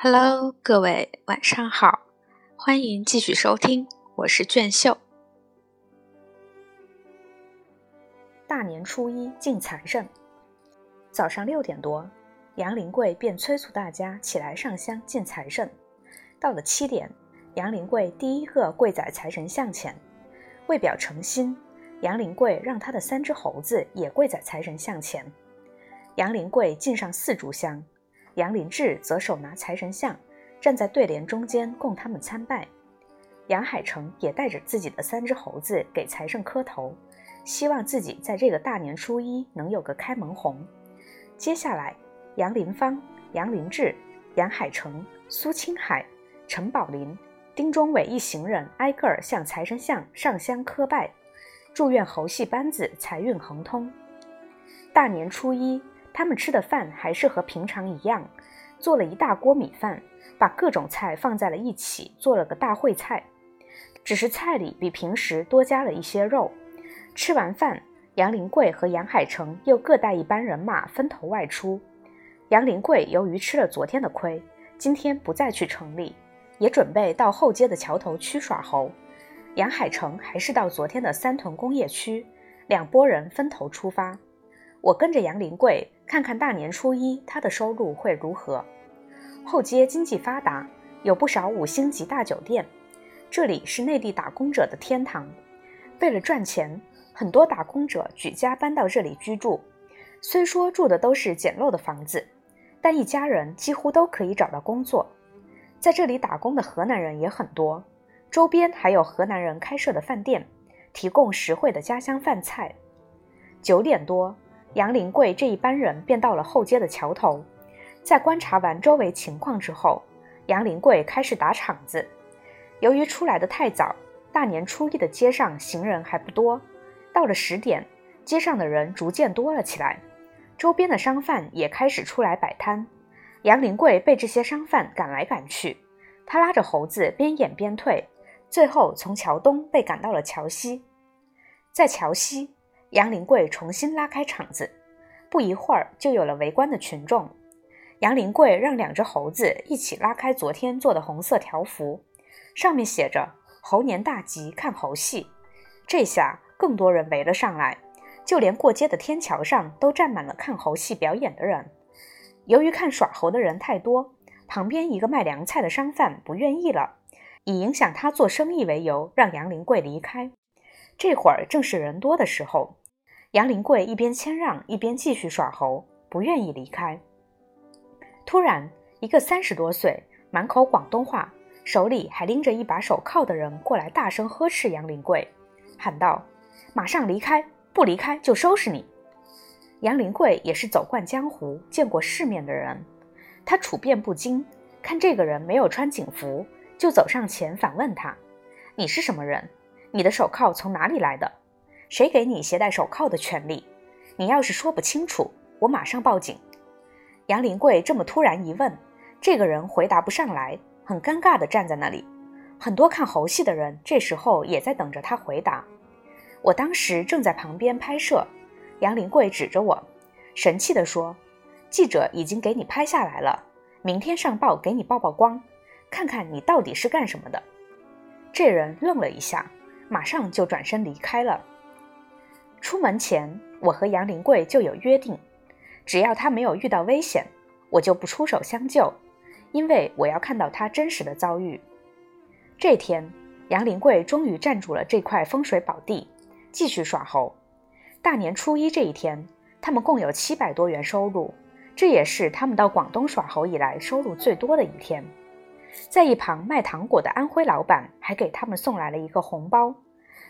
Hello，各位晚上好，欢迎继续收听，我是卷秀。大年初一进财神，早上六点多，杨林贵便催促大家起来上香进财神。到了七点，杨林贵第一个跪在财神像前，为表诚心，杨林贵让他的三只猴子也跪在财神像前。杨林贵敬上四炷香。杨林志则手拿财神像，站在对联中间供他们参拜。杨海成也带着自己的三只猴子给财神磕头，希望自己在这个大年初一能有个开门红。接下来，杨林芳、杨林志、杨海成、苏青海、陈宝林、丁忠伟一行人挨个儿向财神像上香磕拜，祝愿猴戏班子财运亨通。大年初一。他们吃的饭还是和平常一样，做了一大锅米饭，把各种菜放在了一起，做了个大烩菜。只是菜里比平时多加了一些肉。吃完饭，杨林贵和杨海成又各带一班人马分头外出。杨林贵由于吃了昨天的亏，今天不再去城里，也准备到后街的桥头区耍猴。杨海成还是到昨天的三屯工业区，两拨人分头出发。我跟着杨林贵看看大年初一他的收入会如何。后街经济发达，有不少五星级大酒店，这里是内地打工者的天堂。为了赚钱，很多打工者举家搬到这里居住。虽说住的都是简陋的房子，但一家人几乎都可以找到工作。在这里打工的河南人也很多，周边还有河南人开设的饭店，提供实惠的家乡饭菜。九点多。杨林贵这一班人便到了后街的桥头，在观察完周围情况之后，杨林贵开始打场子。由于出来的太早，大年初一的街上行人还不多。到了十点，街上的人逐渐多了起来，周边的商贩也开始出来摆摊。杨林贵被这些商贩赶来赶去，他拉着猴子边演边退，最后从桥东被赶到了桥西，在桥西。杨林贵重新拉开场子，不一会儿就有了围观的群众。杨林贵让两只猴子一起拉开昨天做的红色条幅，上面写着“猴年大吉，看猴戏”。这下更多人围了上来，就连过街的天桥上都站满了看猴戏表演的人。由于看耍猴的人太多，旁边一个卖凉菜的商贩不愿意了，以影响他做生意为由，让杨林贵离开。这会儿正是人多的时候，杨林贵一边谦让，一边继续耍猴，不愿意离开。突然，一个三十多岁、满口广东话、手里还拎着一把手铐的人过来，大声呵斥杨林贵，喊道：“马上离开，不离开就收拾你！”杨林贵也是走惯江湖、见过世面的人，他处变不惊，看这个人没有穿警服，就走上前反问他：“你是什么人？”你的手铐从哪里来的？谁给你携带手铐的权利？你要是说不清楚，我马上报警。杨林贵这么突然一问，这个人回答不上来，很尴尬地站在那里。很多看猴戏的人这时候也在等着他回答。我当时正在旁边拍摄，杨林贵指着我，神气地说：“记者已经给你拍下来了，明天上报给你曝曝光，看看你到底是干什么的。”这人愣了一下。马上就转身离开了。出门前，我和杨林贵就有约定，只要他没有遇到危险，我就不出手相救，因为我要看到他真实的遭遇。这天，杨林贵终于站住了这块风水宝地，继续耍猴。大年初一这一天，他们共有七百多元收入，这也是他们到广东耍猴以来收入最多的一天。在一旁卖糖果的安徽老板还给他们送来了一个红包，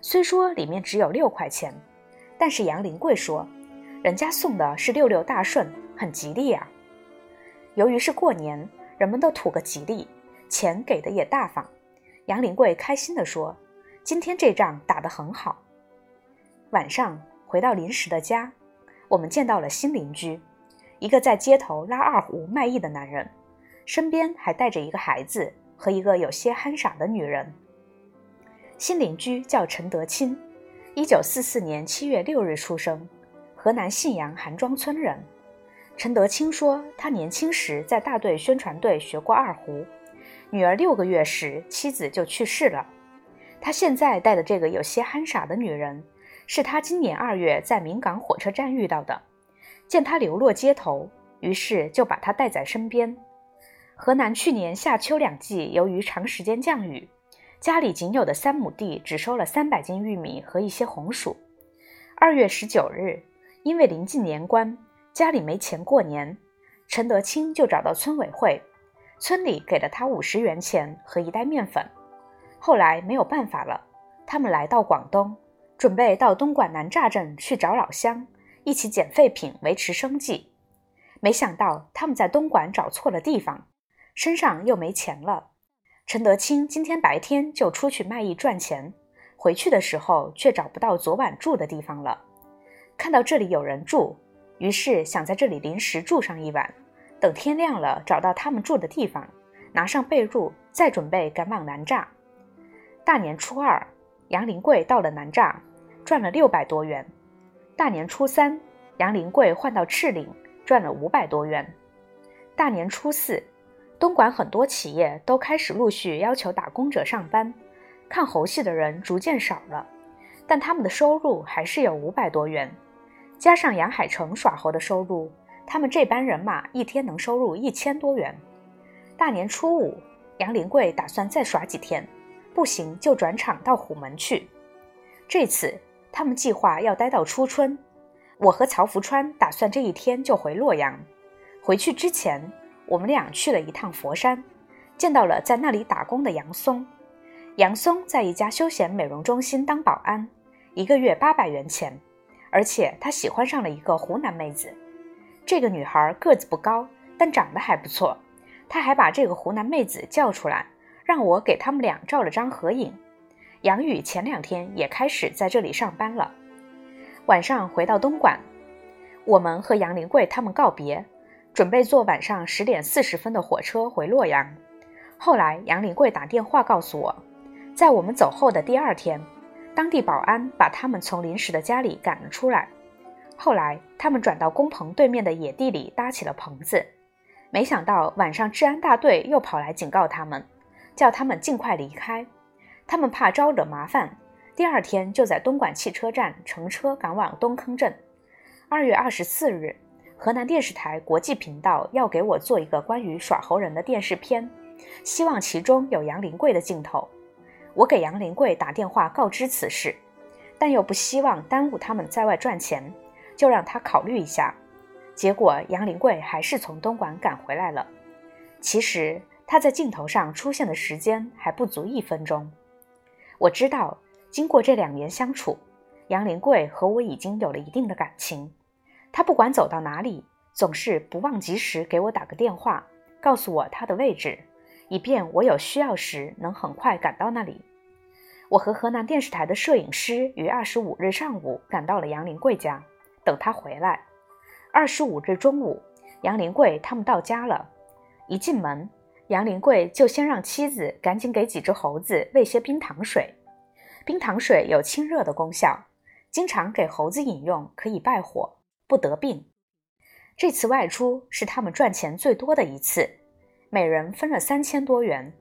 虽说里面只有六块钱，但是杨林贵说，人家送的是六六大顺，很吉利呀。由于是过年，人们都图个吉利，钱给的也大方。杨林贵开心地说：“今天这仗打得很好。”晚上回到临时的家，我们见到了新邻居，一个在街头拉二胡卖艺的男人。身边还带着一个孩子和一个有些憨傻的女人。新邻居叫陈德清，一九四四年七月六日出生，河南信阳韩庄村人。陈德清说，他年轻时在大队宣传队学过二胡，女儿六个月时妻子就去世了。他现在带的这个有些憨傻的女人，是他今年二月在明港火车站遇到的，见他流落街头，于是就把他带在身边。河南去年夏秋两季，由于长时间降雨，家里仅有的三亩地只收了三百斤玉米和一些红薯。二月十九日，因为临近年关。家里没钱过年，陈德清就找到村委会，村里给了他五十元钱和一袋面粉。后来没有办法了，他们来到广东，准备到东莞南栅镇去找老乡，一起捡废品维持生计。没想到他们在东莞找错了地方，身上又没钱了。陈德清今天白天就出去卖艺赚钱，回去的时候却找不到昨晚住的地方了。看到这里有人住。于是想在这里临时住上一晚，等天亮了找到他们住的地方，拿上被褥，再准备赶往南栅。大年初二，杨林贵到了南栅，赚了六百多元。大年初三，杨林贵换到赤岭，赚了五百多元。大年初四，东莞很多企业都开始陆续要求打工者上班，看猴戏的人逐渐少了，但他们的收入还是有五百多元。加上杨海成耍猴的收入，他们这班人马一天能收入一千多元。大年初五，杨林贵打算再耍几天，不行就转场到虎门去。这次他们计划要待到初春。我和曹福川打算这一天就回洛阳。回去之前，我们俩去了一趟佛山，见到了在那里打工的杨松。杨松在一家休闲美容中心当保安，一个月八百元钱。而且他喜欢上了一个湖南妹子，这个女孩个子不高，但长得还不错。他还把这个湖南妹子叫出来，让我给他们俩照了张合影。杨宇前两天也开始在这里上班了。晚上回到东莞，我们和杨林贵他们告别，准备坐晚上十点四十分的火车回洛阳。后来杨林贵打电话告诉我，在我们走后的第二天。当地保安把他们从临时的家里赶了出来。后来，他们转到工棚对面的野地里搭起了棚子。没想到晚上治安大队又跑来警告他们，叫他们尽快离开。他们怕招惹麻烦，第二天就在东莞汽车站乘车赶往东坑镇。二月二十四日，河南电视台国际频道要给我做一个关于耍猴人的电视片，希望其中有杨林贵的镜头。我给杨林贵打电话告知此事，但又不希望耽误他们在外赚钱，就让他考虑一下。结果杨林贵还是从东莞赶回来了。其实他在镜头上出现的时间还不足一分钟。我知道，经过这两年相处，杨林贵和我已经有了一定的感情。他不管走到哪里，总是不忘及时给我打个电话，告诉我他的位置。以便我有需要时能很快赶到那里。我和河南电视台的摄影师于二十五日上午赶到了杨林贵家，等他回来。二十五日中午，杨林贵他们到家了。一进门，杨林贵就先让妻子赶紧给几只猴子喂些冰糖水。冰糖水有清热的功效，经常给猴子饮用，可以败火，不得病。这次外出是他们赚钱最多的一次。每人分了三千多元。